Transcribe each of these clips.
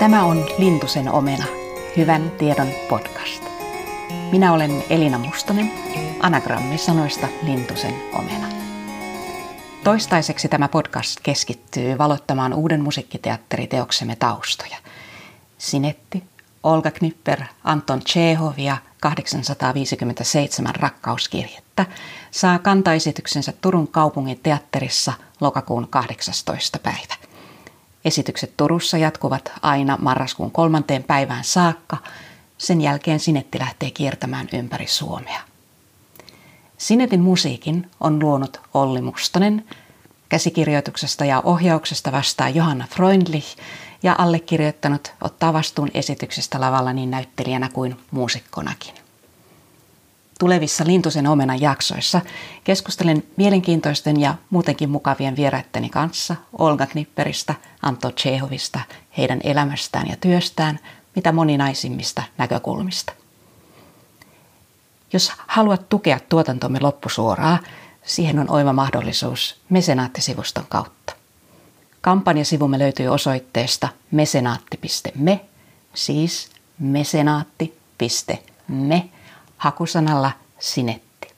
Tämä on Lintusen omena, hyvän tiedon podcast. Minä olen Elina Mustonen, anagrammi sanoista Lintusen omena. Toistaiseksi tämä podcast keskittyy valottamaan uuden musiikkiteatteriteoksemme taustoja. Sinetti, Olga Knipper, Anton Chehov ja 857 rakkauskirjettä saa kantaesityksensä Turun kaupungin teatterissa lokakuun 18. päivä. Esitykset Turussa jatkuvat aina marraskuun kolmanteen päivään saakka. Sen jälkeen Sinetti lähtee kiertämään ympäri Suomea. Sinetin musiikin on luonut Olli Mustonen, käsikirjoituksesta ja ohjauksesta vastaa Johanna Freundlich ja allekirjoittanut ottaa vastuun esityksestä lavalla niin näyttelijänä kuin muusikkonakin. Tulevissa Lintusen omenan jaksoissa keskustelen mielenkiintoisten ja muutenkin mukavien vieraitteni kanssa Olga Knipperistä, Anto Chehovista, heidän elämästään ja työstään, mitä moninaisimmista näkökulmista. Jos haluat tukea tuotantomme loppusuoraa, siihen on oiva mahdollisuus mesenaattisivuston kautta. Kampanjasivumme löytyy osoitteesta mesenaatti.me, siis mesenaatti.me hakusanalla sinetti.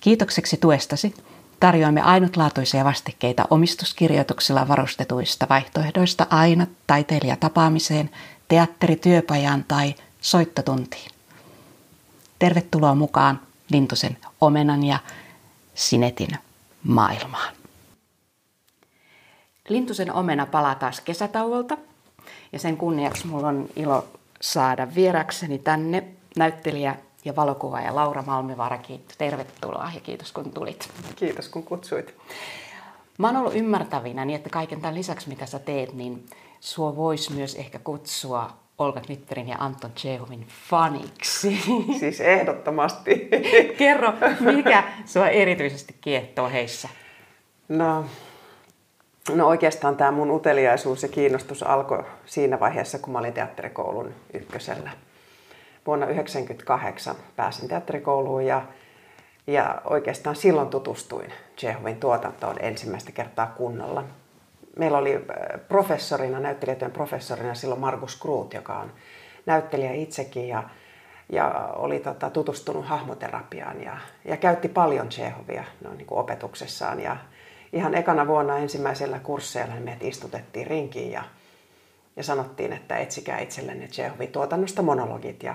Kiitokseksi tuestasi tarjoamme ainutlaatuisia vastikkeita omistuskirjoituksilla varustetuista vaihtoehdoista aina taiteilijatapaamiseen, teatterityöpajaan tai soittotuntiin. Tervetuloa mukaan Lintusen omenan ja sinetin maailmaan. Lintusen omena palaa taas kesätauolta ja sen kunniaksi mulla on ilo saada vierakseni tänne näyttelijä ja valokuvaaja Laura Malmivaara. Kiitos, tervetuloa ja kiitos kun tulit. Kiitos kun kutsuit. Mä oon ollut ymmärtävinä niin, että kaiken tämän lisäksi mitä sä teet, niin sua voisi myös ehkä kutsua Olga Knitterin ja Anton Chehovin faniksi. Siis ehdottomasti. Kerro, mikä sua erityisesti kiehtoo heissä? No, no oikeastaan tämä mun uteliaisuus ja kiinnostus alkoi siinä vaiheessa, kun mä olin teatterikoulun ykkösellä vuonna 1998 pääsin teatterikouluun ja, ja oikeastaan silloin tutustuin Chehovin tuotantoon ensimmäistä kertaa kunnolla. Meillä oli äh, professorina, näyttelijätyön professorina silloin Margus Kruut, joka on näyttelijä itsekin ja, ja oli tota, tutustunut hahmoterapiaan ja, ja käytti paljon Chehovia no, niin kuin opetuksessaan. Ja ihan ekana vuonna ensimmäisellä kursseilla meidät istutettiin rinkiin ja, ja sanottiin, että etsikää itsellenne Chehovin tuotannosta monologit. Ja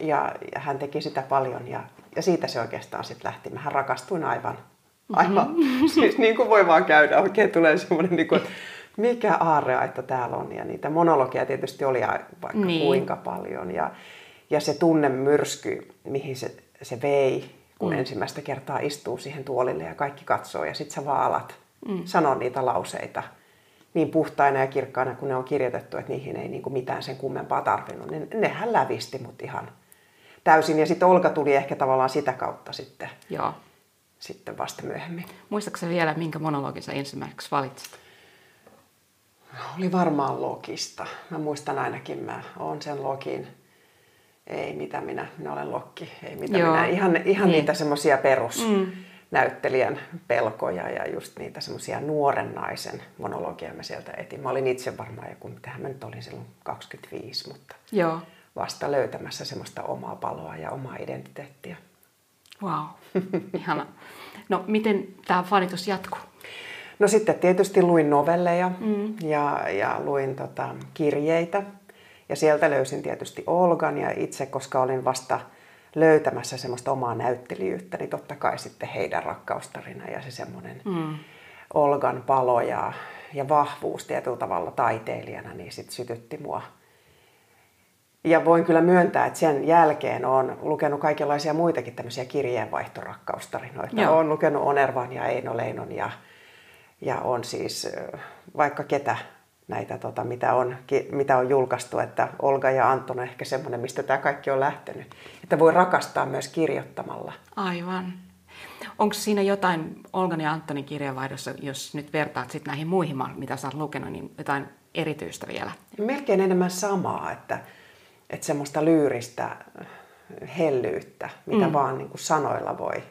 ja, ja hän teki sitä paljon ja, ja siitä se oikeastaan sitten lähti. Mähän rakastuin aivan, aivan mm-hmm. siis niin kuin voi vaan käydä. Oikein tulee semmoinen, niin kuin, että mikä aarreaitta täällä on. Ja niitä monologia tietysti oli vaikka niin. kuinka paljon. Ja, ja se tunnemyrsky, mihin se, se vei, kun mm. ensimmäistä kertaa istuu siihen tuolille ja kaikki katsoo. Ja sitten sä vaan alat mm. sanoa niitä lauseita niin puhtaina ja kirkkaina, kun ne on kirjoitettu, että niihin ei niin kuin mitään sen kummempaa tarvinnut. Niin nehän lävisti mut ihan täysin. Ja sitten Olka tuli ehkä tavallaan sitä kautta sitten, Joo. sitten vasta myöhemmin. Muistatko vielä, minkä monologin sä ensimmäiseksi valitsit? Oli varmaan Lokista. Mä muistan ainakin, mä oon sen Lokin. Ei mitä minä, minä olen Lokki. Ei mitä Joo. minä. Ihan, ihan niin. niitä semmoisia perus. Mm näyttelijän pelkoja ja just niitä semmoisia nuoren naisen monologia mä sieltä etin. Mä olin itse varmaan joku, mitähän mä nyt olin silloin 25, mutta Joo vasta löytämässä semmoista omaa paloa ja omaa identiteettiä. Wow, ihana. No miten tämä fanitus jatkuu? No sitten tietysti luin novelleja mm. ja, ja luin tota, kirjeitä. Ja sieltä löysin tietysti Olgan ja itse, koska olin vasta löytämässä semmoista omaa näyttelijyyttä, niin totta kai sitten heidän rakkaustarina ja se semmoinen mm. Olgan palo ja, ja vahvuus tietyllä tavalla taiteilijana, niin sitten sytytti mua ja voin kyllä myöntää, että sen jälkeen olen lukenut kaikenlaisia muitakin tämmöisiä kirjeenvaihtorakkaustarinoita. Joo. Olen lukenut Onervan ja Eino Leinon ja, ja on siis vaikka ketä näitä, tota, mitä, on, mitä on julkaistu, että Olga ja Anton on ehkä semmoinen, mistä tämä kaikki on lähtenyt. Että voi rakastaa myös kirjoittamalla. Aivan. Onko siinä jotain Olgan ja Antonin kirjeenvaihdossa, jos nyt vertaat sit näihin muihin, mitä sä oot lukenut, niin jotain erityistä vielä? Melkein enemmän samaa, että että semmoista lyyristä hellyyttä, mitä mm. vaan niin kuin sanoilla voi,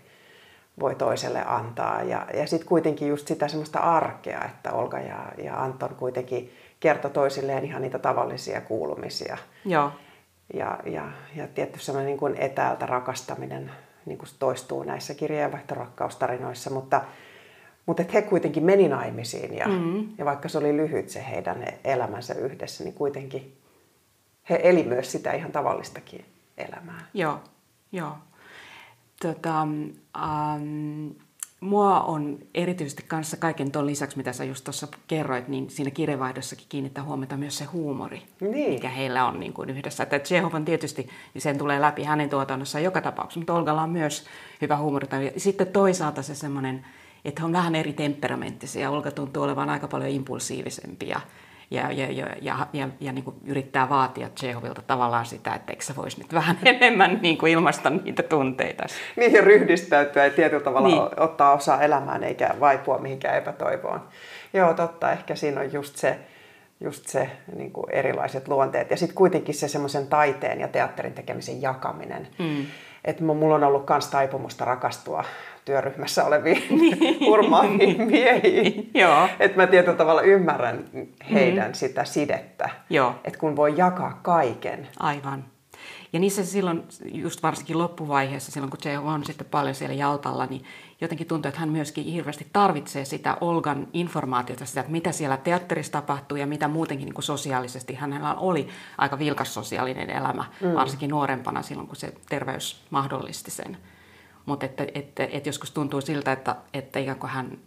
voi toiselle antaa. Ja, ja sitten kuitenkin just sitä semmoista arkea, että Olga ja, ja Anton kuitenkin kertoi toisilleen ihan niitä tavallisia kuulumisia. Joo. Ja, ja, ja tietty semmoinen niin kuin etäältä rakastaminen niin kuin toistuu näissä kirjeenvaihtorakkaustarinoissa, mutta, mutta että he kuitenkin meni naimisiin ja, mm-hmm. ja vaikka se oli lyhyt se heidän elämänsä yhdessä, niin kuitenkin he eli myös sitä ihan tavallistakin elämää. Joo, joo. Tota, um, mua on erityisesti kanssa kaiken tuon lisäksi, mitä sä just tuossa kerroit, niin siinä kirjevaihdossakin kiinnittää huomiota myös se huumori, niin. mikä heillä on niin kuin yhdessä. Että Chekhov on tietysti, niin sen tulee läpi hänen tuotannossaan joka tapauksessa, mutta Olgalla on myös hyvä huumori. Sitten toisaalta se semmoinen, että on vähän eri temperamenttisia. Olga tuntuu olevan aika paljon impulsiivisempia ja, ja, ja, ja, ja, ja niin kuin yrittää vaatia Chehovilta tavallaan sitä, että eikö sä voisi nyt vähän enemmän niin kuin ilmaista niitä tunteita. Niin ja ryhdistäytyä ja tietyllä tavalla niin. ottaa osaa elämään eikä vaipua mihinkään epätoivoon. Joo, totta. Ehkä siinä on just se, just se niin kuin erilaiset luonteet. Ja sitten kuitenkin se semmoisen taiteen ja teatterin tekemisen jakaminen. Mm. Että mulla on ollut myös taipumusta rakastua työryhmässä oleviin niin. hurmaaviin miehiin. Joo. Että mä tietyllä tavalla ymmärrän heidän mm. sitä sidettä. Joo. Että kun voi jakaa kaiken. Aivan. Ja niissä silloin, just varsinkin loppuvaiheessa, silloin kun se on sitten paljon siellä jaltalla, niin jotenkin tuntuu, että hän myöskin hirveästi tarvitsee sitä Olgan informaatiota, sitä, että mitä siellä teatterissa tapahtuu ja mitä muutenkin niin kuin sosiaalisesti. Hänellä oli aika vilkas sosiaalinen elämä, mm. varsinkin nuorempana silloin, kun se terveys mahdollisti sen. Mutta että, että, että joskus tuntuu siltä, että, että ikään kuin hän,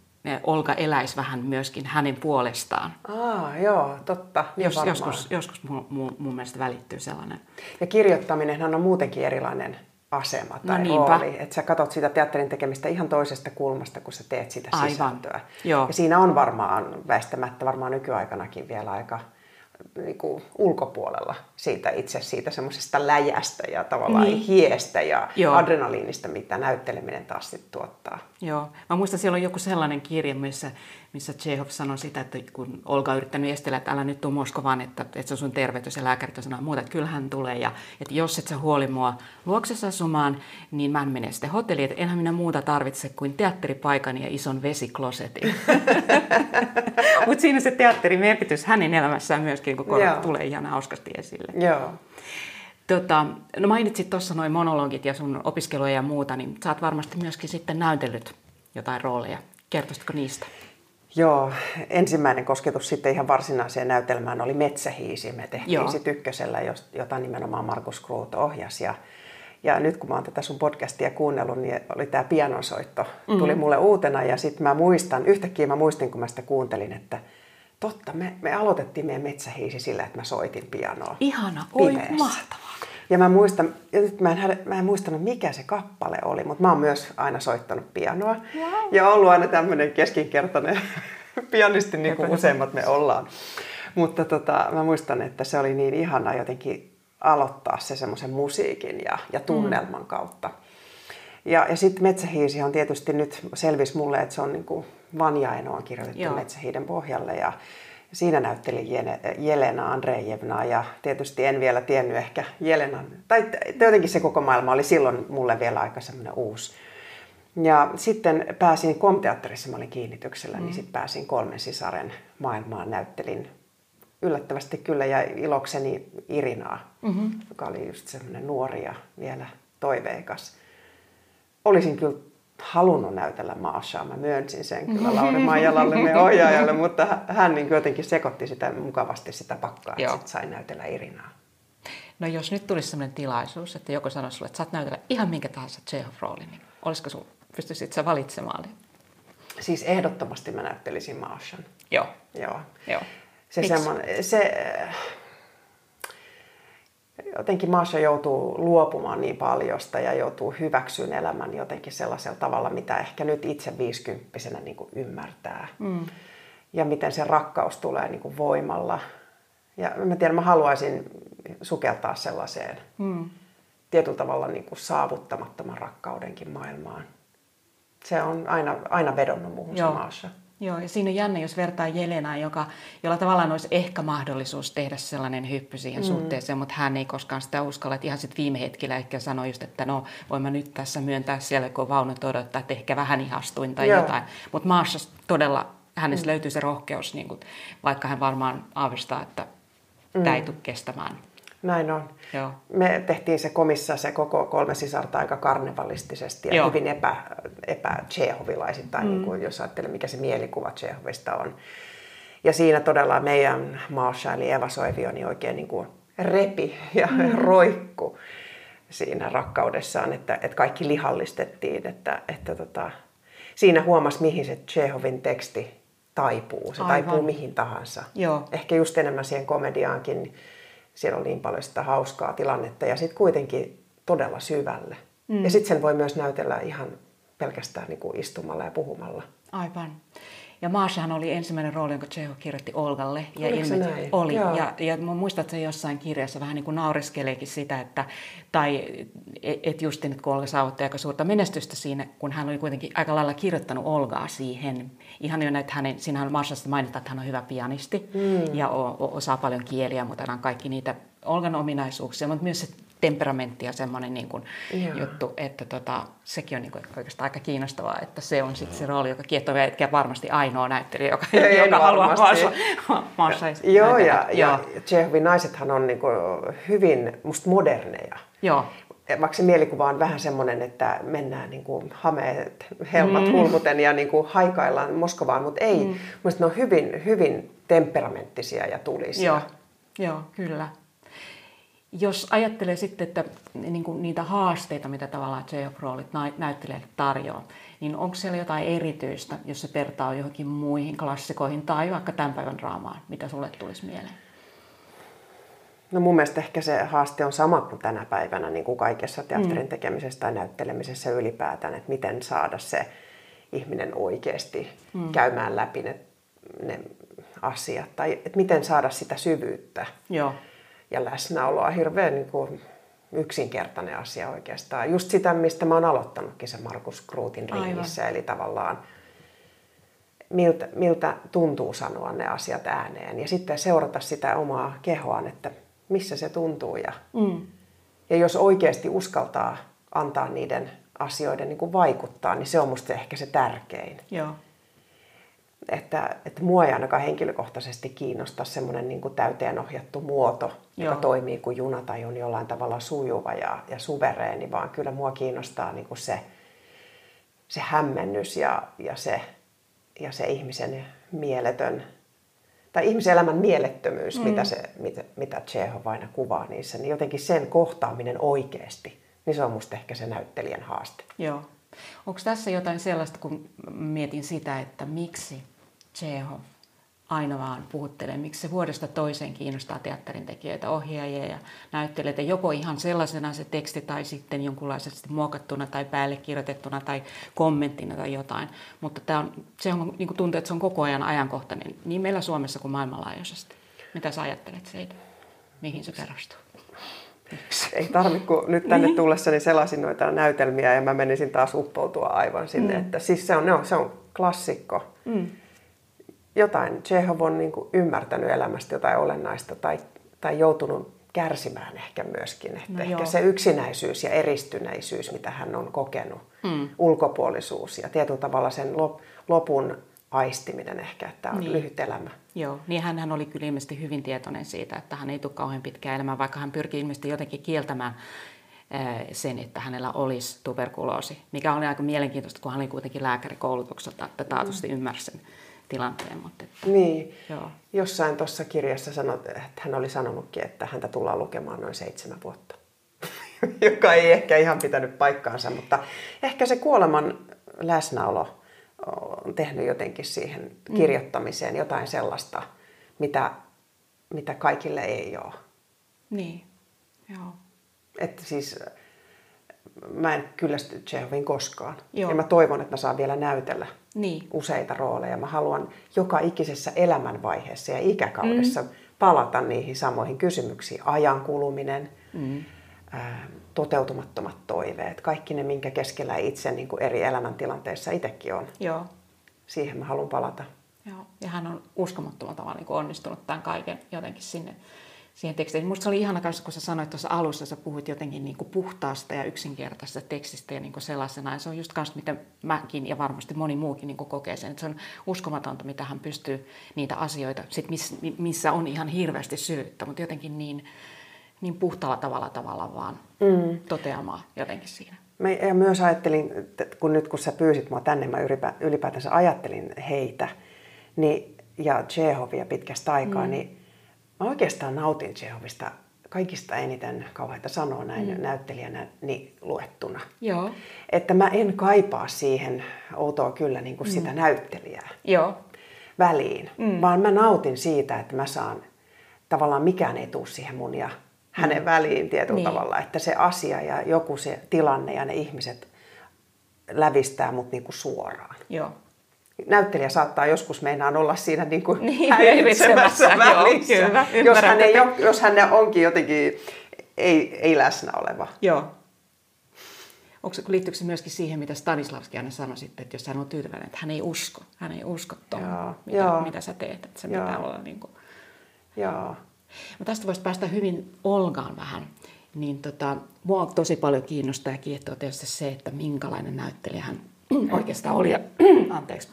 Olga eläisi vähän myöskin hänen puolestaan. Aa, joo, totta. Niin Jos, joskus joskus mun, mun, mun mielestä välittyy sellainen. Ja kirjoittaminenhan on muutenkin erilainen asema tai no rooli. Että sä katsot sitä teatterin tekemistä ihan toisesta kulmasta, kun sä teet sitä Aivan. sisältöä. Joo. Ja siinä on varmaan väistämättä varmaan nykyaikanakin vielä aika niin kuin ulkopuolella siitä itse siitä semmoisesta läjästä ja tavallaan niin. hiestä ja Joo. adrenaliinista, mitä näytteleminen taas sitten tuottaa. Joo. Mä muistan, siellä on joku sellainen kirja, missä, missä Chekhov sanoi sitä, että kun Olga on yrittänyt estellä, että älä nyt tuu Moskovaan, että, että se on sun terveys ja lääkärit sanoo muuta, että kyllä hän tulee. Ja että jos et sä huoli mua luoksessa asumaan, niin mä en mene sitten hotelliin, että enhän minä muuta tarvitse kuin teatteripaikan ja ison vesiklosetin. Mutta siinä se teatterin merkitys hänen elämässään myöskin, kun tulee ihan hauskasti esille. Joo. Tota, no mainitsit tuossa noin monologit ja sun opiskeluja ja muuta, niin sä oot varmasti myöskin sitten näytellyt jotain rooleja. Kertoisitko niistä? Joo, ensimmäinen kosketus sitten ihan varsinaiseen näytelmään oli Metsähiisi. Me tehtiin Joo. sitten ykkösellä, jota nimenomaan Markus Kruut ohjasi. Ja, ja nyt kun mä oon tätä sun podcastia kuunnellut, niin oli tämä pianosoitto. Mm-hmm. Tuli mulle uutena ja sitten mä muistan, yhtäkkiä mä muistin, kun mä sitä kuuntelin, että totta, me, me aloitettiin meidän Metsähiisi sillä, että mä soitin pianoa. Ihana, oi mahtavaa. Ja mä muistan, ja nyt mä en, mä en muistanut mikä se kappale oli, mutta mä oon myös aina soittanut pianoa. Wow. Ja ollut aina tämmöinen keskinkertainen pianisti, niin kuin useimmat me ollaan. Mutta tota, mä muistan, että se oli niin ihana jotenkin aloittaa se semmoisen musiikin ja, ja tunnelman mm. kautta. Ja, ja sitten Metsähiisi on tietysti nyt selvisi mulle, että se on niin kuin Vanja Eno kirjoitettu Joo. Metsähiiden pohjalle. Ja, Siinä näytteli Jelena Andreevna ja tietysti en vielä tiennyt ehkä Jelena, tai jotenkin se koko maailma oli silloin mulle vielä aika semmoinen uusi. Ja sitten pääsin Komteatterissa, mä olin kiinnityksellä, niin mm. niin sitten pääsin kolmen sisaren maailmaan, näyttelin yllättävästi kyllä ja ilokseni Irinaa, mm-hmm. joka oli just semmoinen nuori ja vielä toiveikas. Olisin kyllä halunnut näytellä Maashaa. Mä myönsin sen kyllä Lauri Maijalalle, me ohjaajalle, mutta hän niin jotenkin sekoitti sitä mukavasti sitä pakkaa, että sit sain näytellä Irinaa. No jos nyt tulisi sellainen tilaisuus, että joku sanoisi sulle, että saat näytellä ihan minkä tahansa Chekhov-roolin, niin olisiko sun, pystyisit sä valitsemaan? Siis ehdottomasti mä näyttelisin Maashan. Joo. Joo. Joo. Se, se, jotenkin maassa joutuu luopumaan niin paljosta ja joutuu hyväksyyn elämän jotenkin sellaisella tavalla, mitä ehkä nyt itse viisikymppisenä niin kuin ymmärtää. Mm. Ja miten se rakkaus tulee niin kuin voimalla. Ja mä tiedän, mä haluaisin sukeltaa sellaiseen mm. tietyllä tavalla niin kuin saavuttamattoman rakkaudenkin maailmaan. Se on aina, aina vedonnut muuhun Joo. maassa. Joo, ja siinä on jännä, jos vertaa Jelenaa, joka, jolla tavallaan olisi ehkä mahdollisuus tehdä sellainen hyppy siihen mm. suhteeseen, mutta hän ei koskaan sitä uskalla. Että ihan sitten viime hetkellä ehkä sanoi just, että no, voin mä nyt tässä myöntää siellä, kun vaunut odottaa, että ehkä vähän ihastuin tai Joo. jotain. Mutta Maassa todella hänessä mm. löytyy se rohkeus, niin kuin, vaikka hän varmaan aavistaa, että mm. tämä ei tule kestämään. Näin on. Joo. Me tehtiin se komissa se koko kolme sisarta aika karnevalistisesti ja Joo. hyvin epä, epä mm. niin kuin, jos ajattelee mikä se mielikuva Tsehovista on. Ja siinä todella meidän Maasha eli Eva Soivioni niin oikein niin kuin repi ja mm. roikku siinä rakkaudessaan, että, että kaikki lihallistettiin, että, että tota, siinä huomasi mihin se Chehovin teksti taipuu. Se Aivan. taipuu mihin tahansa. Joo. Ehkä just enemmän siihen komediaankin. Siellä on niin paljon sitä hauskaa tilannetta ja sitten kuitenkin todella syvälle. Mm. Ja sitten sen voi myös näytellä ihan pelkästään niin kuin istumalla ja puhumalla. Aivan. Ja Maashahan oli ensimmäinen rooli, jonka Cheho kirjoitti Olgalle. Ja ilmeisesti oli. Joo. Ja, ja mä muistan, että se jossain kirjassa vähän niin kuin naureskeleekin sitä, että, tai et justin, että kun Olga saavutti aika suurta menestystä siinä, kun hän oli kuitenkin aika lailla kirjoittanut Olgaa siihen. Ihan jo näitä hänen, siinähän Maashasta mainitaan, että hän on hyvä pianisti mm. ja o, o, osaa paljon kieliä, mutta on kaikki niitä Olgan ominaisuuksia, mutta myös se temperamentti ja semmoinen niin kuin juttu, että tota, sekin on niin kuin oikeastaan aika kiinnostavaa, että se on sitten se rooli, joka kiehtoo eikä varmasti ainoa näyttelijä, joka, ei, joka haluaa maassa, maassa Joo, ja, ja Tsehovin naisethan on niin kuin hyvin musta moderneja. Joo. Vaikka se mielikuva on vähän semmoinen, että mennään niin kuin hameet, helmat mm. hulmuten ja niin kuin haikaillaan Moskovaan, mutta ei. Mm. Mielestäni ne on hyvin, hyvin temperamenttisia ja tulisia. Joo, Joo kyllä. Jos ajattelee sitten, että niin kuin niitä haasteita, mitä tavallaan J.F. näyttelijälle tarjoaa, niin onko siellä jotain erityistä, jos se vertaa johonkin muihin klassikoihin tai vaikka tämän päivän draamaan, mitä sulle tulisi mieleen? No mun mielestä ehkä se haaste on sama kuin tänä päivänä niin kuin kaikessa teatterin mm. tekemisessä tai näyttelemisessä ylipäätään, että miten saada se ihminen oikeasti mm. käymään läpi ne, ne asiat tai että miten saada sitä syvyyttä. Joo ja läsnäoloa. Hirveän niin kuin, yksinkertainen asia oikeastaan. Just sitä, mistä mä oon aloittanutkin se Markus Kruutin ringissä. Aivan. Eli tavallaan miltä, miltä tuntuu sanoa ne asiat ääneen. Ja sitten seurata sitä omaa kehoaan, että missä se tuntuu. Ja, mm. ja jos oikeasti uskaltaa antaa niiden asioiden niin kuin vaikuttaa, niin se on musta ehkä se tärkein. Joo että, että mua ei ainakaan henkilökohtaisesti kiinnosta semmoinen niin kuin täyteen ohjattu muoto, Joo. joka toimii kuin juna tai on jollain tavalla sujuva ja, ja suvereeni, vaan kyllä mua kiinnostaa niin kuin se, se hämmennys ja, ja, se, ja se ihmisen mieletön, tai ihmisen elämän mielettömyys, mm. mitä, se, mitä, mitä Tsehov aina kuvaa niissä, niin jotenkin sen kohtaaminen oikeasti, niin se on musta ehkä se näyttelijän haaste. Joo. Onko tässä jotain sellaista, kun mietin sitä, että miksi Tsehov aina vaan puhuttelee, miksi se vuodesta toiseen kiinnostaa teatterin tekijöitä, ohjaajia ja näyttelijöitä, joko ihan sellaisena se teksti tai sitten jonkunlaisesti muokattuna tai päällekirjoitettuna tai kommenttina tai jotain. Mutta tämä on, se on, niin kuin tuntuu, että se on koko ajan ajankohtainen, niin meillä Suomessa kuin maailmanlaajuisesti. Mitä sä ajattelet siitä? Mihin se perustuu? Ei tarvitse, kun nyt tänne niin. tullessani selasin noita näytelmiä ja mä menisin taas uppoutua aivan sinne. Mm. Että siis se on, no, se on klassikko. Mm jotain, Chekhov on niin kuin ymmärtänyt elämästä jotain olennaista tai, tai joutunut kärsimään ehkä myöskin. Että no ehkä joo. se yksinäisyys ja eristyneisyys, mitä hän on kokenut, mm. ulkopuolisuus ja tietyllä tavalla sen lopun aistiminen ehkä, että tämä on niin. lyhyt elämä. Joo, niin hän, hän oli kyllä ilmeisesti hyvin tietoinen siitä, että hän ei tule kauhean pitkään elämään, vaikka hän pyrkii ilmeisesti jotenkin kieltämään sen, että hänellä olisi tuberkuloosi, mikä oli aika mielenkiintoista, kun hän oli kuitenkin lääkärikoulutukselta, että taatusti mm. ymmärsi sen tilanteen. Mutta että, niin, joo. jossain tuossa kirjassa sanot, että hän oli sanonutkin, että häntä tullaan lukemaan noin seitsemän vuotta. Joka ei ehkä ihan pitänyt paikkaansa, mutta ehkä se kuoleman läsnäolo on tehnyt jotenkin siihen mm. kirjoittamiseen jotain sellaista, mitä, mitä kaikille ei ole. Niin, joo. Että siis mä en kyllästy Chehovin koskaan. Joo. Ja mä toivon, että mä saan vielä näytellä niin. useita rooleja. Mä haluan joka ikisessä elämänvaiheessa ja ikäkaudessa mm. palata niihin samoihin kysymyksiin. Ajan kuluminen, mm. ää, toteutumattomat toiveet, kaikki ne, minkä keskellä itse niin kuin eri elämäntilanteissa itsekin on. Joo. Siihen mä haluan palata. Joo. Ja hän on uskomattomalla tavalla niin onnistunut tämän kaiken jotenkin sinne siihen tekstiin. Minusta se oli ihana kanssa, kun sä sanoit tuossa alussa, sä puhuit jotenkin niin kuin puhtaasta ja yksinkertaisesta tekstistä ja niin kuin sellaisena. Ja se on just kanssa, mitä mäkin ja varmasti moni muukin niin kuin kokee sen. Että se on uskomatonta, mitä hän pystyy niitä asioita, sit miss, missä on ihan hirveästi syvyyttä, mutta jotenkin niin, niin puhtaalla tavalla tavalla vaan mm. toteamaan jotenkin siinä. Mä ja myös ajattelin, kun nyt kun sä pyysit mua tänne, mä ylipäätänsä ajattelin heitä niin, ja Jehovia pitkästä aikaa, mm. niin mä oikeastaan nautin Jehovista kaikista eniten, kauheita sanoa näin mm. näyttelijänä, niin luettuna. Joo. Että mä en kaipaa siihen outoa kyllä niin kuin mm. sitä näyttelijää Joo. väliin, mm. vaan mä nautin siitä, että mä saan, tavallaan mikään ei tuu siihen mun ja hänen mm. väliin tietyllä niin. tavalla, että se asia ja joku se tilanne ja ne ihmiset lävistää mut niin kuin suoraan. Joo näyttelijä saattaa joskus meinaan olla siinä niin kuin niin, häiritsemässä välissä, joo, kyllä, jos, hän ei, jos hän onkin jotenkin ei, ei läsnä oleva. Joo. Onko, liittyykö se myöskin siihen, mitä Stanislavski aina sanoi sitten, että jos hän on tyytyväinen, että hän ei usko, hän ei usko tuohon, mitä, joo. mitä sä teet, että se joo. pitää olla niin kuin... Joo. No tästä voisi päästä hyvin Olgaan vähän. Niin tota, mua tosi paljon kiinnostaa ja kiehtoo tietysti se, että minkälainen näyttelijä hän oikeastaan oli. Ja, anteeksi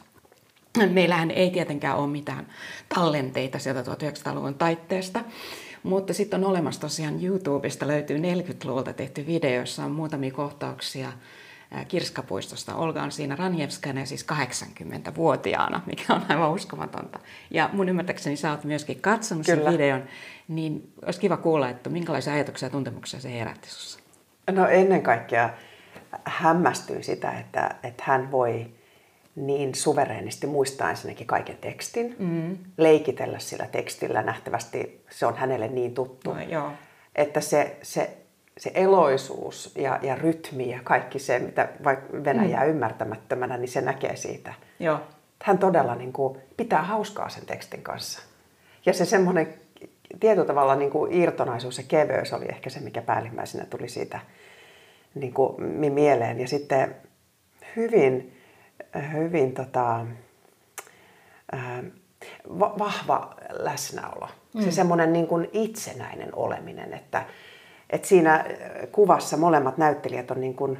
Meillähän ei tietenkään ole mitään tallenteita sieltä 1900-luvun taitteesta, mutta sitten on olemassa tosiaan YouTubesta löytyy 40-luvulta tehty video, jossa on muutamia kohtauksia Kirskapuistosta. Olga on siinä Ranjevskana siis 80-vuotiaana, mikä on aivan uskomatonta. Ja mun ymmärtääkseni sä oot myöskin katsonut Kyllä. sen videon, niin olisi kiva kuulla, että minkälaisia ajatuksia ja tuntemuksia se herätti sinussa. No ennen kaikkea hämmästyin sitä, että, että hän voi niin suvereenisti muistaa ensinnäkin kaiken tekstin, mm. leikitellä sillä tekstillä. Nähtävästi se on hänelle niin tuttu, no, joo. että se, se, se eloisuus ja, ja rytmi ja kaikki se, mitä vaikka Venäjää mm. ymmärtämättömänä, niin se näkee siitä. Joo. Hän todella niin kuin, pitää hauskaa sen tekstin kanssa. Ja se semmoinen tietyllä tavalla niin kuin irtonaisuus ja keveys oli ehkä se, mikä päällimmäisenä tuli siitä niin kuin, mieleen. Ja sitten hyvin hyvin tota, äh, vahva läsnäolo. Mm. Se semmoinen niin kuin itsenäinen oleminen, että, että siinä kuvassa molemmat näyttelijät on niin kuin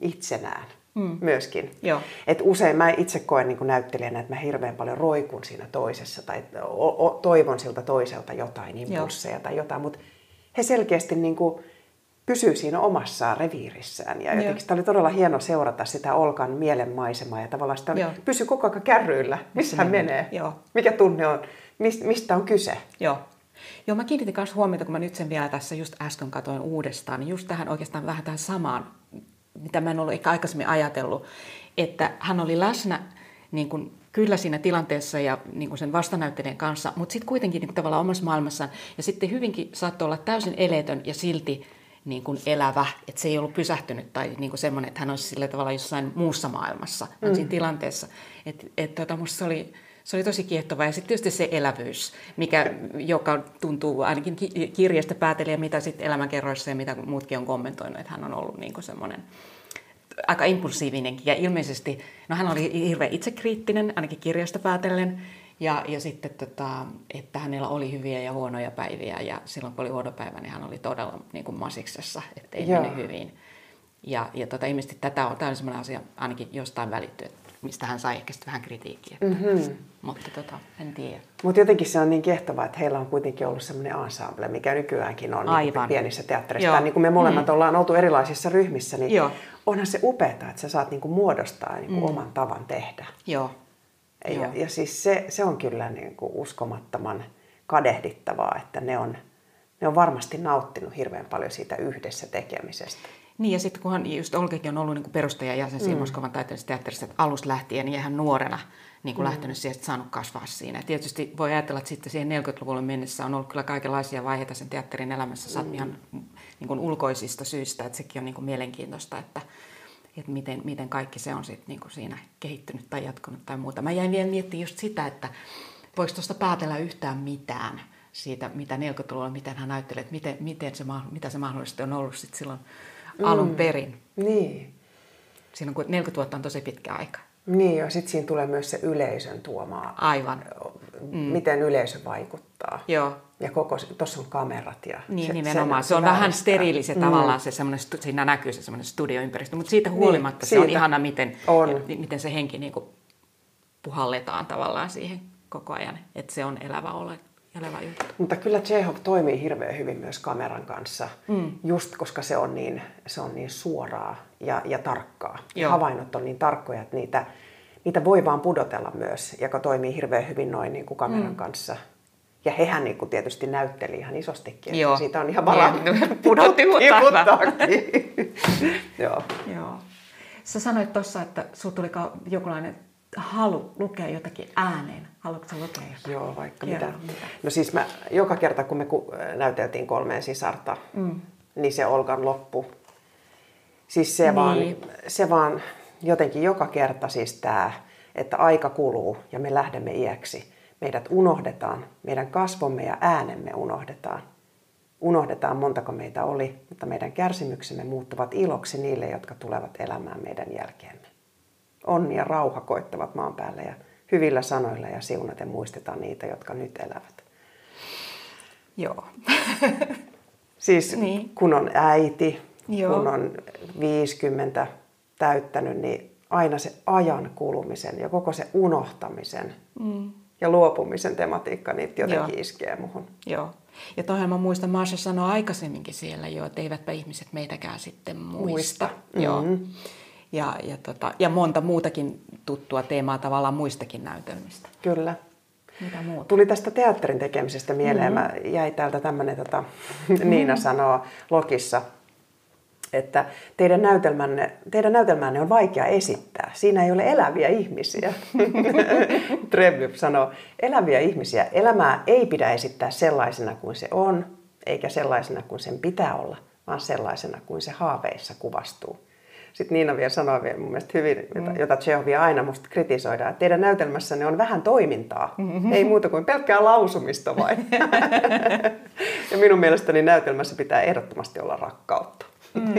itsenään mm. myöskin. Joo. Et usein mä itse koen niin kuin näyttelijänä, että mä hirveän paljon roikun siinä toisessa tai o, o, toivon siltä toiselta jotain impulsseja Joo. tai jotain, mutta he selkeästi niin kuin, pysyy siinä omassa reviirissään. Ja jotenkin sitä oli todella hieno seurata sitä Olkan mielenmaisemaa ja tavallaan sitä pysy koko ajan kärryillä, missä hän menee, Joo. mikä tunne on, mistä on kyse. Joo. Joo, mä kiinnitin myös huomiota, kun mä nyt sen vielä tässä just äsken katoin uudestaan, niin just tähän oikeastaan vähän tähän samaan, mitä mä en ollut ehkä aikaisemmin ajatellut, että hän oli läsnä niin kuin, kyllä siinä tilanteessa ja niin kuin sen vastanäyttelijän kanssa, mutta sitten kuitenkin niin kuin, tavallaan omassa maailmassaan. Ja sitten hyvinkin saattoi olla täysin eletön ja silti niin kuin elävä, että se ei ollut pysähtynyt tai niin kuin semmoinen, että hän olisi sillä tavalla jossain muussa maailmassa, mm. siinä tilanteessa. Että et, tota, musta se oli, se oli tosi kiehtova. Ja sitten tietysti se elävyys, mikä, joka tuntuu ainakin kirjasta päätelijä, mitä sitten elämänkerroissa ja mitä muutkin on kommentoinut, että hän on ollut niin kuin semmoinen aika impulsiivinenkin. Ja ilmeisesti, no hän oli hirveän itsekriittinen, ainakin kirjasta päätellen, ja, ja sitten, tota, että hänellä oli hyviä ja huonoja päiviä ja silloin kun oli huono päivä, niin hän oli todella niin kuin masiksessa, että ei mennyt hyvin. Ja, ja tota, ilmeisesti tätä on, tämä on sellainen asia ainakin jostain välittyy, mistä hän sai ehkä sitten vähän kritiikkiä. Mm-hmm. Mutta tota, en tiedä. Mutta jotenkin se on niin kehtovaa, että heillä on kuitenkin ollut sellainen ensemble, mikä nykyäänkin on Niin pienissä teatterissa. Niin kuin me molemmat mm. ollaan oltu erilaisissa ryhmissä, niin Joo. onhan se upeaa, että sä saat niin kuin muodostaa niin kuin mm. oman tavan tehdä. Joo. Ja, ja siis se, se on kyllä niin kuin uskomattoman kadehdittavaa, että ne on, ne on varmasti nauttinut hirveän paljon siitä yhdessä tekemisestä. Niin ja sitten kunhan just Olkekin on ollut niin perustajajäsen siinä mm. Moskovan taiteellisessa teatterissa että lähtien, niin ihan nuorena niin kuin mm. lähtenyt siihen, saanut kasvaa siinä. Ja tietysti voi ajatella, että sitten siihen 40-luvulle mennessä on ollut kyllä kaikenlaisia vaiheita sen teatterin elämässä, mm. ihan niin kuin ulkoisista syistä, että sekin on niin kuin mielenkiintoista, että, että miten, miten kaikki se on sit niinku siinä kehittynyt tai jatkunut tai muuta. Mä jäin vielä miettimään just sitä, että voiko tuosta päätellä yhtään mitään siitä, mitä 40-luvulla, miten hän näyttelee, että miten, miten se, mitä se mahdollisesti on ollut sit silloin mm. alun perin. Niin. Siinä on, 40 vuotta on tosi pitkä aika. Niin, ja sitten siinä tulee myös se yleisön tuomaa. Aivan. Mm. Miten yleisö vaikuttaa. Joo. Ja koko, tuossa on kamerat. Ja niin, se, nimenomaan. Se, se on vähän steriili se mm. tavallaan, se siinä näkyy se semmoinen studioympäristö, mutta siitä niin, huolimatta niin, se on ihana, miten, on. miten se henki niin kuin puhalletaan tavallaan siihen koko ajan, että se on elävä ole, elävä juttu. Mutta kyllä Chekhov toimii hirveän hyvin myös kameran kanssa, mm. just koska se on niin, se on niin suoraa ja, ja tarkkaa. Ja havainnot on niin tarkkoja, että niitä, niitä voi vaan pudotella myös, joka toimii hirveän hyvin noin niin kuin kameran mm. kanssa. Ja hehän niin kuin tietysti näytteli ihan isostikin. Joo. Siitä on ihan varaa niin, pudotti Joo. Joo. Sä sanoit tuossa, että sinulla tuli jokinlainen halu lukea jotakin ääneen? Haluatko lukea jotakin? Joo, vaikka mitä. mitä. No siis mä, joka kerta kun me näyteltiin kolmeen sisarta, mm. niin se Olkan loppu. Siis se, niin. vaan, se vaan jotenkin joka kerta siis tämä, että aika kuluu ja me lähdemme iäksi. Meidät unohdetaan, meidän kasvomme ja äänemme unohdetaan. Unohdetaan montako meitä oli, mutta meidän kärsimyksemme muuttuvat iloksi niille, jotka tulevat elämään meidän jälkeemme onni ja rauha koittavat maan päälle ja hyvillä sanoilla ja siunaten muistetaan niitä, jotka nyt elävät. Joo. siis niin. kun on äiti, Joo. kun on 50 täyttänyt, niin aina se ajan kulumisen ja koko se unohtamisen mm. ja luopumisen tematiikka niitä jotenkin Joo. iskee muhun. Joo. Ja toihan mä muistan, Marsha sanoi aikaisemminkin siellä jo, että eivätpä ihmiset meitäkään sitten muista. muista. Joo. Ja, ja, tota, ja monta muutakin tuttua teemaa tavallaan muistakin näytelmistä. Kyllä. Mitä muuta? Tuli tästä teatterin tekemisestä mieleen. Mm-hmm. Mä jäi täältä tämmöinen, tota, mm-hmm. Niina sanoo Lokissa, että teidän näytelmänne, teidän näytelmänne on vaikea esittää. Siinä ei ole eläviä ihmisiä. Trevyp sanoo, eläviä ihmisiä. Elämää ei pidä esittää sellaisena kuin se on, eikä sellaisena kuin sen pitää olla, vaan sellaisena kuin se haaveissa kuvastuu. Sitten Niina vielä sanoi vielä mun mielestä hyvin, mm. jota Chehovia aina musta kritisoidaan, että teidän näytelmässänne on vähän toimintaa, mm-hmm. ei muuta kuin pelkkää lausumista vain. ja minun mielestäni näytelmässä pitää ehdottomasti olla rakkautta. Mm,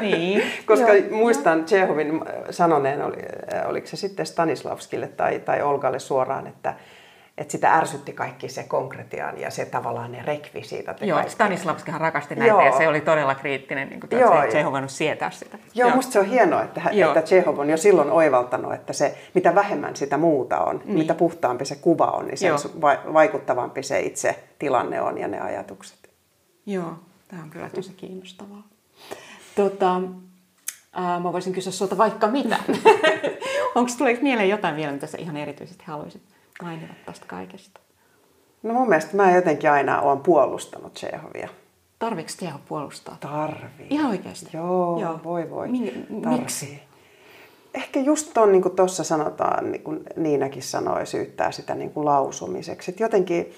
niin. Koska Joo. muistan Chehovin sanoneen, oli, oliko se sitten Stanislavskille tai, tai Olgalle suoraan, että että sitä ärsytti kaikki se konkretiaan ja se tavallaan ne rekvisiitat. Joo, Stanislavskihan rakasti näitä Joo. ja se oli todella kriittinen, niin kuin Joo. Tsehov voinut sietää sitä. Joo, Joo. musta se on hienoa, että, Joo. että Tsehov on jo silloin oivaltanut, että se, mitä vähemmän sitä muuta on, niin. mitä puhtaampi se kuva on, niin sen vaikuttavampi se itse tilanne on ja ne ajatukset. Joo, tämä on kyllä tosi kiinnostavaa. Tota, äh, mä voisin kysyä sinulta vaikka mitä. Onko tuleeko mieleen jotain vielä, mitä sä ihan erityisesti haluaisit mainita tästä kaikesta? No mun mielestä mä jotenkin aina olen puolustanut Chehovia. Tarviiko Tsehov puolustaa? Tarvii. Ihan oikeasti? Joo, Joo. voi voi. Min, miksi? Ehkä just tuon, niin kuin tuossa sanotaan, niin kuin Niinakin sanoi, syyttää sitä niin kuin lausumiseksi. Et jotenkin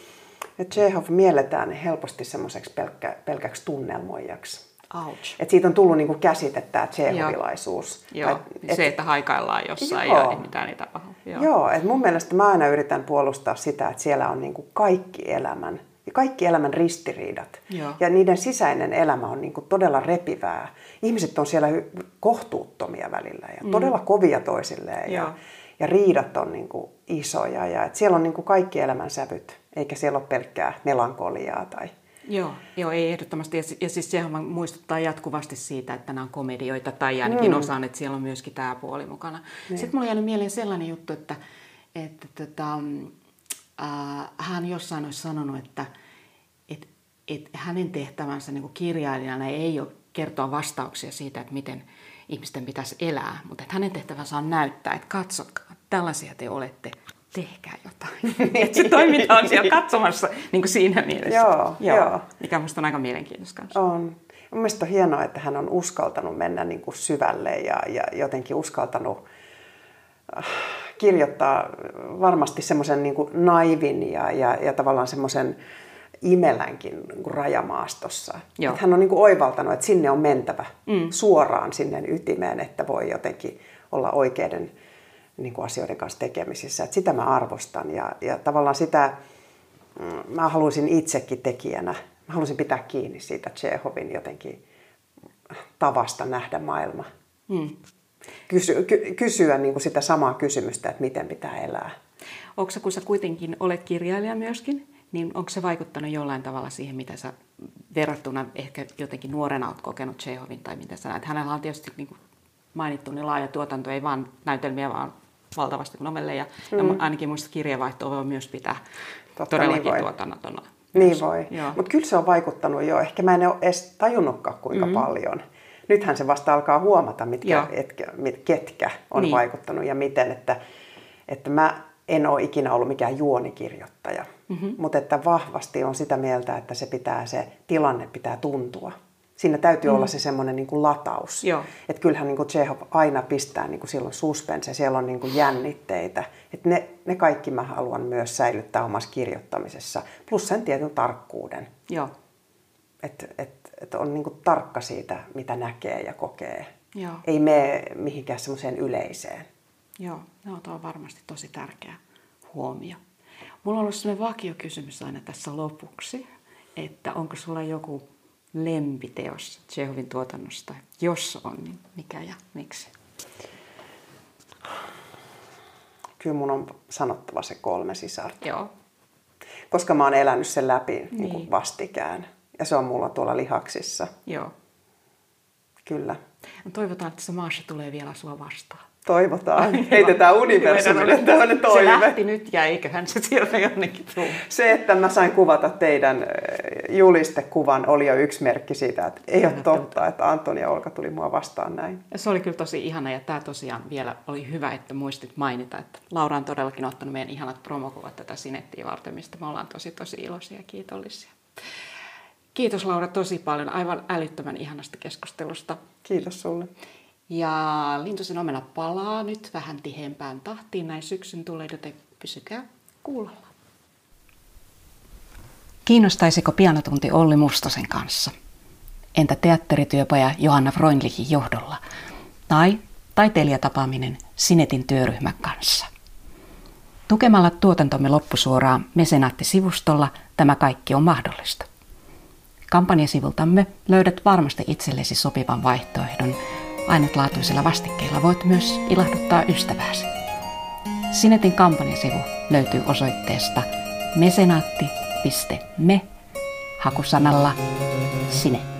että Chekhov mielletään helposti semmoiseksi pelkkä, pelkäksi tunnelmoijaksi. Ouch. Et siitä on tullut niinku käsite tämä tsehovilaisuus. Joo, Joo. Et, se, että haikaillaan jossain joo. ja ei mitään niitä tapahdu. Joo. Joo, et mun mielestä mä aina yritän puolustaa sitä, että siellä on niinku kaikki elämän ja kaikki elämän ristiriidat. Joo. Ja niiden sisäinen elämä on niinku todella repivää. Ihmiset on siellä kohtuuttomia välillä ja mm. todella kovia toisilleen. Ja, ja riidat on niinku isoja. Ja et siellä on niinku kaikki elämän sävyt, eikä siellä ole pelkkää melankoliaa tai Joo, joo, ei ehdottomasti. Ja, ja siis sehän muistuttaa jatkuvasti siitä, että nämä on komedioita, tai ainakin mm. osaan, että siellä on myöskin tämä puoli mukana. Niin. Sitten mulla jäänyt mieleen sellainen juttu, että, että tota, äh, hän jossain olisi sanonut, että et, et hänen tehtävänsä niin kuin kirjailijana ei ole kertoa vastauksia siitä, että miten ihmisten pitäisi elää, mutta että hänen tehtävänsä on näyttää, että katsotkaa, tällaisia te olette, tehkää jotain. että se toiminta on siellä katsomassa niin kuin siinä mielessä. Joo, joo. joo. Mikä minusta on aika mielenkiintoista kanssa. On. Mielestäni on hienoa, että hän on uskaltanut mennä niin kuin syvälle ja, ja jotenkin uskaltanut äh, kirjoittaa varmasti semmoisen niin naivin ja, ja, ja tavallaan semmoisen imelänkin niin kuin rajamaastossa. Että hän on niin kuin oivaltanut, että sinne on mentävä mm. suoraan sinne ytimeen, että voi jotenkin olla oikeiden niin kuin asioiden kanssa tekemisissä. Että sitä mä arvostan ja, ja tavallaan sitä mm, mä haluaisin itsekin tekijänä, mä haluaisin pitää kiinni siitä Chehovin jotenkin tavasta nähdä maailma. Hmm. kysy, ky, kysyä niin kuin sitä samaa kysymystä, että miten pitää elää. Onko kun sä kuitenkin olet kirjailija myöskin, niin onko se vaikuttanut jollain tavalla siihen, mitä sä verrattuna ehkä jotenkin nuorena olet kokenut Chehovin tai mitä sä näet? Hänellä on tietysti niin kuin mainittu niin laaja tuotanto, ei vain näytelmiä, vaan valtavasti novelleja. Mm. Ja ainakin muista kirjavaihtoa voi myös pitää Totta, todellakin niin tuotannotona. Niin voi. Mutta kyllä se on vaikuttanut jo. Ehkä mä en ole edes tajunnutkaan kuinka mm. paljon. Nythän se vasta alkaa huomata, mitkä, etkä, mit, ketkä on niin. vaikuttanut ja miten. Että, että mä en ole ikinä ollut mikään juonikirjoittaja, mm-hmm. mutta että vahvasti on sitä mieltä, että se pitää se tilanne pitää tuntua. Siinä täytyy mm. olla se semmoinen niin kuin lataus. Että kyllähän niin kuin Chekhov aina pistää niin kuin silloin suspense, siellä on niin kuin jännitteitä. Että ne, ne kaikki mä haluan myös säilyttää omassa kirjoittamisessa. Plus sen tietyn tarkkuuden. Joo. Että et, et on niin kuin tarkka siitä, mitä näkee ja kokee. Joo. Ei mene mihinkään semmoiseen yleiseen. Joo, no, tuo on varmasti tosi tärkeä huomio. Mulla on ollut sellainen vakiokysymys aina tässä lopuksi, että onko sulla joku lempiteos Jehovin tuotannosta? Jos on, niin mikä ja miksi? Kyllä mun on sanottava se kolme sisarta. Joo. Koska mä oon elänyt sen läpi niin. Niin kuin vastikään. Ja se on mulla tuolla lihaksissa. Joo. Kyllä. Toivotaan, että se maassa tulee vielä sua vastaan. Toivotaan. Heitetään universumille tämmöinen toive. Se lähti nyt ja eiköhän se sieltä jonnekin tule. Se, että mä sain kuvata teidän eh, julistekuvan, oli jo yksi merkki siitä, että ei ole totta, että Antoni ja Olka tuli mua vastaan näin. Ja se oli kyllä tosi ihana ja tämä tosiaan vielä oli hyvä, että muistit mainita, että Laura on todellakin ottanut meidän ihanat promokuvat tätä Sinettiä varten, mistä me ollaan tosi tosi iloisia ja kiitollisia. Kiitos Laura tosi paljon aivan älyttömän ihanasta keskustelusta. Kiitos sulle. Ja Lintusen omena palaa nyt vähän tiheämpään tahtiin näin syksyn tulee, joten pysykää kuulolla. Kiinnostaisiko pianotunti Olli Mustosen kanssa? Entä teatterityöpaja Johanna Freundlichin johdolla? Tai taiteilijatapaaminen Sinetin työryhmän kanssa? Tukemalla tuotantomme loppusuoraan Mesenaatti-sivustolla tämä kaikki on mahdollista. Kampanjasivultamme löydät varmasti itsellesi sopivan vaihtoehdon – ainutlaatuisilla vastikkeilla voit myös ilahduttaa ystävääsi. Sinetin kampanjasivu löytyy osoitteesta mesenaatti.me hakusanalla Sinet.